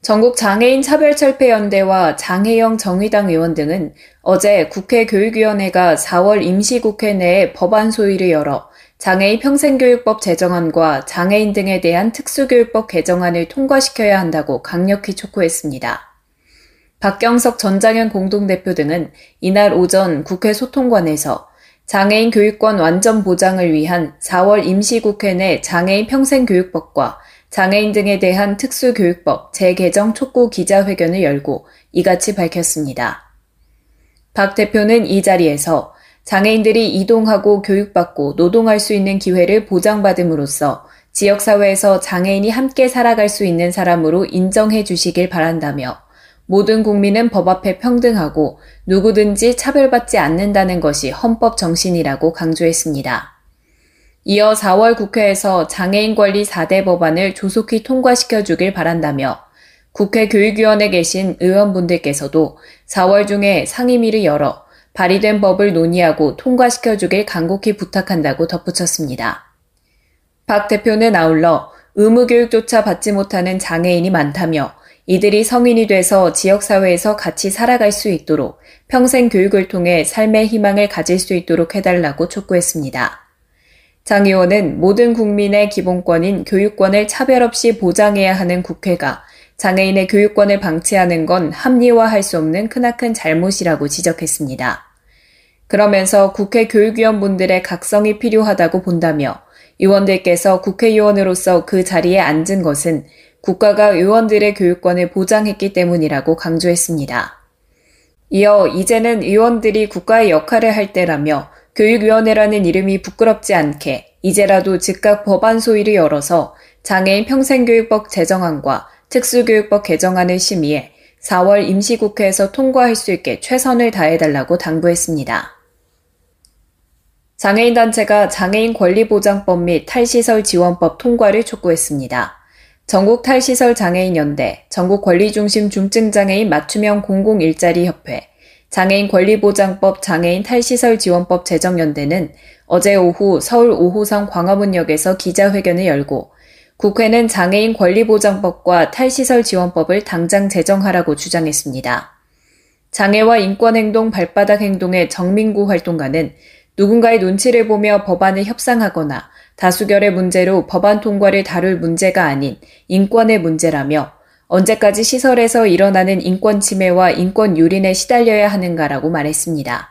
전국 장애인 차별철폐연대와 장혜영 정의당 의원 등은 어제 국회 교육위원회가 4월 임시국회 내에 법안 소위를 열어 장애인 평생교육법 제정안과 장애인 등에 대한 특수교육법 개정안을 통과시켜야 한다고 강력히 촉구했습니다. 박경석 전장현 공동대표 등은 이날 오전 국회 소통관에서 장애인 교육권 완전 보장을 위한 4월 임시국회 내 장애인 평생교육법과 장애인 등에 대한 특수교육법 재개정 촉구 기자회견을 열고 이같이 밝혔습니다. 박 대표는 이 자리에서 장애인들이 이동하고 교육받고 노동할 수 있는 기회를 보장받음으로써 지역사회에서 장애인이 함께 살아갈 수 있는 사람으로 인정해 주시길 바란다며 모든 국민은 법 앞에 평등하고 누구든지 차별받지 않는다는 것이 헌법 정신이라고 강조했습니다. 이어 4월 국회에서 장애인 권리 4대 법안을 조속히 통과시켜 주길 바란다며 국회 교육위원회 계신 의원분들께서도 4월 중에 상임위를 열어 발의된 법을 논의하고 통과시켜 주길 간곡히 부탁한다고 덧붙였습니다. 박 대표는 아울러 의무교육조차 받지 못하는 장애인이 많다며 이들이 성인이 돼서 지역사회에서 같이 살아갈 수 있도록 평생 교육을 통해 삶의 희망을 가질 수 있도록 해달라고 촉구했습니다. 장 의원은 모든 국민의 기본권인 교육권을 차별 없이 보장해야 하는 국회가 장애인의 교육권을 방치하는 건 합리화할 수 없는 크나큰 잘못이라고 지적했습니다. 그러면서 국회 교육위원분들의 각성이 필요하다고 본다며 의원들께서 국회의원으로서 그 자리에 앉은 것은 국가가 의원들의 교육권을 보장했기 때문이라고 강조했습니다. 이어 이제는 의원들이 국가의 역할을 할 때라며 교육위원회라는 이름이 부끄럽지 않게 이제라도 즉각 법안 소위를 열어서 장애인 평생교육법 제정안과 특수교육법 개정안을 심의해 4월 임시국회에서 통과할 수 있게 최선을 다해달라고 당부했습니다. 장애인 단체가 장애인 권리보장법 및 탈시설 지원법 통과를 촉구했습니다. 전국 탈시설 장애인 연대, 전국 권리중심 중증장애인 맞춤형 공공일자리 협회, 장애인 권리보장법 장애인 탈시설 지원법 제정연대는 어제 오후 서울 5호선 광화문역에서 기자회견을 열고 국회는 장애인 권리보장법과 탈시설 지원법을 당장 제정하라고 주장했습니다. 장애와 인권행동 발바닥 행동의 정민구 활동가는 누군가의 눈치를 보며 법안을 협상하거나 다수결의 문제로 법안 통과를 다룰 문제가 아닌 인권의 문제라며 언제까지 시설에서 일어나는 인권 침해와 인권 유린에 시달려야 하는가라고 말했습니다.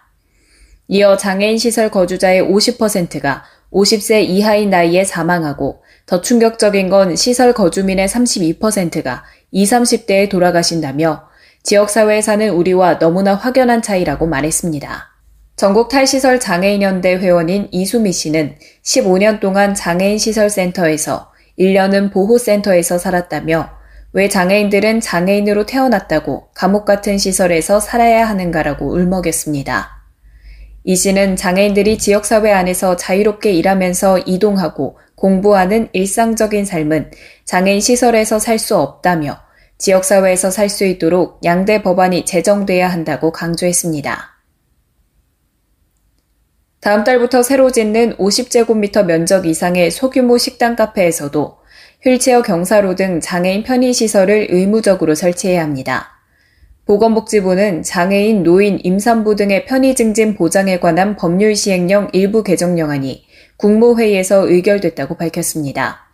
이어 장애인 시설 거주자의 50%가 50세 이하인 나이에 사망하고 더 충격적인 건 시설 거주민의 32%가 20, 30대에 돌아가신다며 지역사회에 사는 우리와 너무나 확연한 차이라고 말했습니다. 전국 탈시설 장애인연대 회원인 이수미 씨는 15년 동안 장애인 시설센터에서 1년은 보호센터에서 살았다며 왜 장애인들은 장애인으로 태어났다고 감옥 같은 시설에서 살아야 하는가라고 울먹였습니다. 이 씨는 장애인들이 지역사회 안에서 자유롭게 일하면서 이동하고 공부하는 일상적인 삶은 장애인 시설에서 살 수 없다며 지역사회에서 살 수 있도록 양대 법안이 제정돼야 한다고 강조했습니다. 다음 달부터 새로 짓는 50제곱미터 면적 이상의 소규모 식당 카페에서도 휠체어 경사로 등 장애인 편의시설을 의무적으로 설치해야 합니다. 보건복지부는 장애인, 노인, 임산부 등의 편의 증진 보장에 관한 법률 시행령 일부 개정령안이 국무회의에서 의결됐다고 밝혔습니다.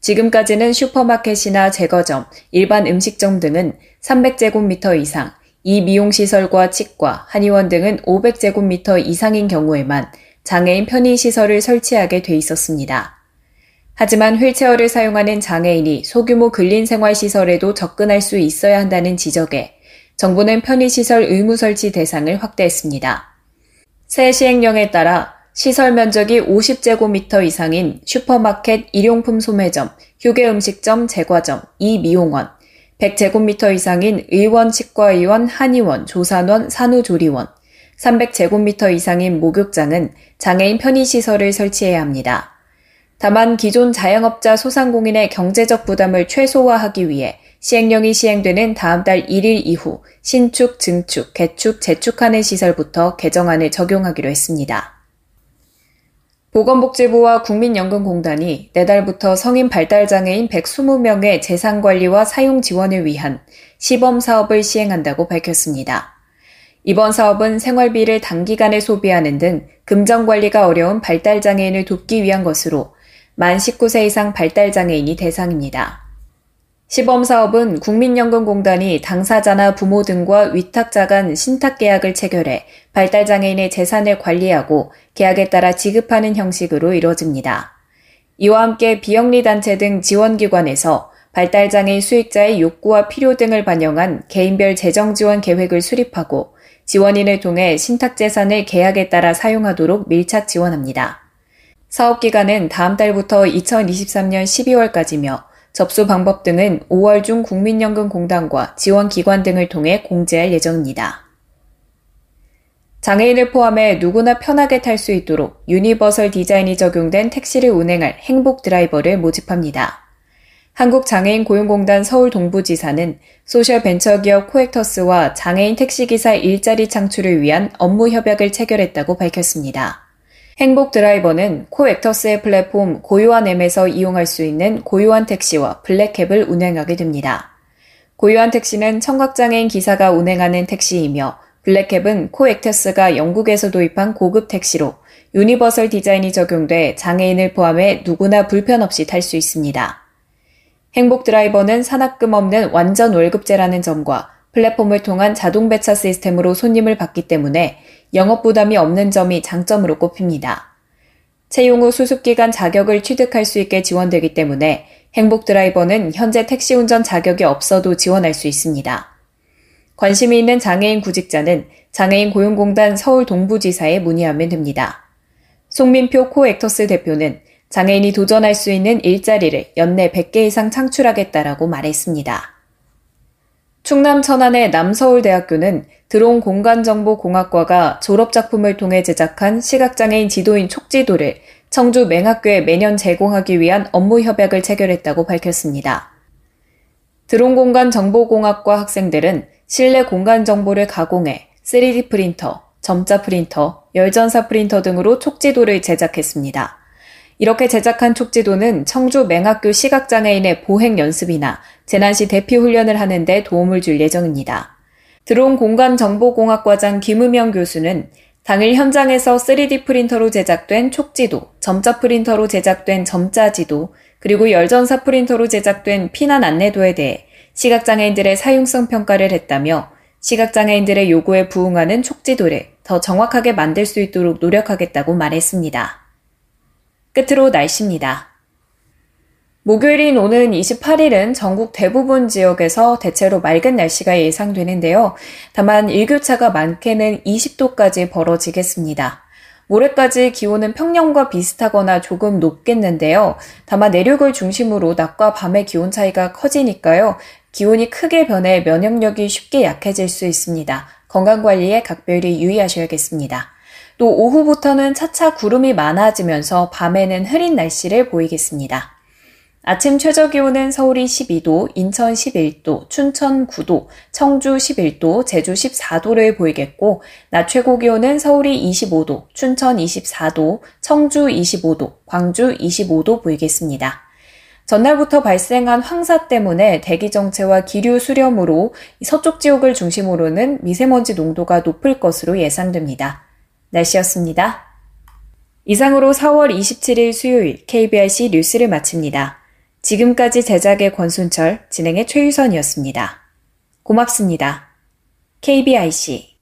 지금까지는 슈퍼마켓이나 제거점, 일반 음식점 등은 300제곱미터 이상, 이 미용시설과 치과, 한의원 등은 500제곱미터 이상인 경우에만 장애인 편의시설을 설치하게 돼 있었습니다. 하지만 휠체어를 사용하는 장애인이 소규모 근린 생활시설에도 접근할 수 있어야 한다는 지적에 정부는 편의시설 의무 설치 대상을 확대했습니다. 새 시행령에 따라 시설 면적이 50제곱미터 이상인 슈퍼마켓, 일용품 소매점, 휴게 음식점, 제과점, 이 미용원, 100제곱미터 이상인 의원, 치과의원, 한의원, 조산원, 산후조리원, 300제곱미터 이상인 목욕장은 장애인 편의시설을 설치해야 합니다. 다만 기존 자영업자 소상공인의 경제적 부담을 최소화하기 위해 시행령이 시행되는 다음 달 1일 이후 신축, 증축, 개축, 재축하는 시설부터 개정안을 적용하기로 했습니다. 보건복지부와 국민연금공단이 내달부터 성인 발달장애인 120명의 재산관리와 사용 지원을 위한 시범 사업을 시행한다고 밝혔습니다. 이번 사업은 생활비를 단기간에 소비하는 등 금전 관리가 어려운 발달장애인을 돕기 위한 것으로 만 19세 이상 발달장애인이 대상입니다. 시범 사업은 국민연금공단이 당사자나 부모 등과 위탁자 간 신탁 계약을 체결해 발달장애인의 재산을 관리하고 계약에 따라 지급하는 형식으로 이루어집니다. 이와 함께 비영리단체 등 지원기관에서 발달장애인 수익자의 욕구와 필요 등을 반영한 개인별 재정 지원 계획을 수립하고 지원인을 통해 신탁재산을 계약에 따라 사용하도록 밀착 지원합니다. 사업 기간은 다음 달부터 2023년 12월까지며 접수 방법 등은 5월 중 국민연금공단과 지원 기관 등을 통해 공지할 예정입니다. 장애인을 포함해 누구나 편하게 탈 수 있도록 유니버설 디자인이 적용된 택시를 운행할 행복 드라이버를 모집합니다. 한국장애인 고용공단 서울 동부지사는 소셜벤처기업 코액터스와 장애인 택시기사 일자리 창출을 위한 업무 협약을 체결했다고 밝혔습니다. 행복 드라이버는 코액터스의 플랫폼 고요한 M에서 이용할 수 있는 고요한 택시와 블랙캡을 운행하게 됩니다. 고요한 택시는 청각장애인 기사가 운행하는 택시이며 블랙캡은 코액터스가 영국에서 도입한 고급 택시로 유니버설 디자인이 적용돼 장애인을 포함해 누구나 불편 없이 탈 수 있습니다. 행복 드라이버는 사납금 없는 완전 월급제라는 점과 플랫폼을 통한 자동 배차 시스템으로 손님을 받기 때문에 영업 부담이 없는 점이 장점으로 꼽힙니다. 채용 후 수습기간 자격을 취득할 수 있게 지원되기 때문에 행복 드라이버는 현재 택시 운전 자격이 없어도 지원할 수 있습니다. 관심이 있는 장애인 구직자는 장애인 고용공단 서울 동부지사에 문의하면 됩니다. 송민표 코액터스 대표는 장애인이 도전할 수 있는 일자리를 연내 100개 이상 창출하겠다라고 말했습니다. 충남 천안의 남서울대학교는 드론 공간정보공학과가 졸업작품을 통해 제작한 시각장애인 지도인 촉지도를 청주 맹학교에 매년 제공하기 위한 업무 협약을 체결했다고 밝혔습니다. 드론 공간정보공학과 학생들은 실내 공간 정보를 가공해 3D 프린터, 점자 프린터, 열전사 프린터 등으로 촉지도를 제작했습니다. 이렇게 제작한 촉지도는 청주 맹학교 시각장애인의 보행 연습이나 재난시 대피 훈련을 하는데 도움을 줄 예정입니다. 드론 공간정보공학과장 김우명 교수는 당일 현장에서 3D 프린터로 제작된 촉지도, 점자 프린터로 제작된 점자지도, 그리고 열전사 프린터로 제작된 피난 안내도에 대해 시각장애인들의 사용성 평가를 했다며 시각장애인들의 요구에 부응하는 촉지도를 더 정확하게 만들 수 있도록 노력하겠다고 말했습니다. 끝으로 날씨입니다. 목요일인 오는 28일은 전국 대부분 지역에서 대체로 맑은 날씨가 예상되는데요. 다만 일교차가 많게는 20도까지 벌어지겠습니다. 모레까지 기온은 평년과 비슷하거나 조금 높겠는데요. 다만 내륙을 중심으로 낮과 밤의 기온 차이가 커지니까요. 기온이 크게 변해 면역력이 쉽게 약해질 수 있습니다. 건강관리에 각별히 유의하셔야겠습니다. 또 오후부터는 차차 구름이 많아지면서 밤에는 흐린 날씨를 보이겠습니다. 아침 최저 기온은 서울이 12도, 인천 11도, 춘천 9도, 청주 11도, 제주 14도를 보이겠고, 낮 최고 기온은 서울이 25도, 춘천 24도, 청주 25도, 광주 25도 보이겠습니다. 전날부터 발생한 황사 때문에 대기 정체와 기류 수렴으로 서쪽 지역을 중심으로는 미세먼지 농도가 높을 것으로 예상됩니다. 날씨였습니다. 이상으로 4월 27일 수요일 KBRC 뉴스를 마칩니다. 지금까지 제작의 권순철, 진행의 최유선이었습니다. 고맙습니다. KBIC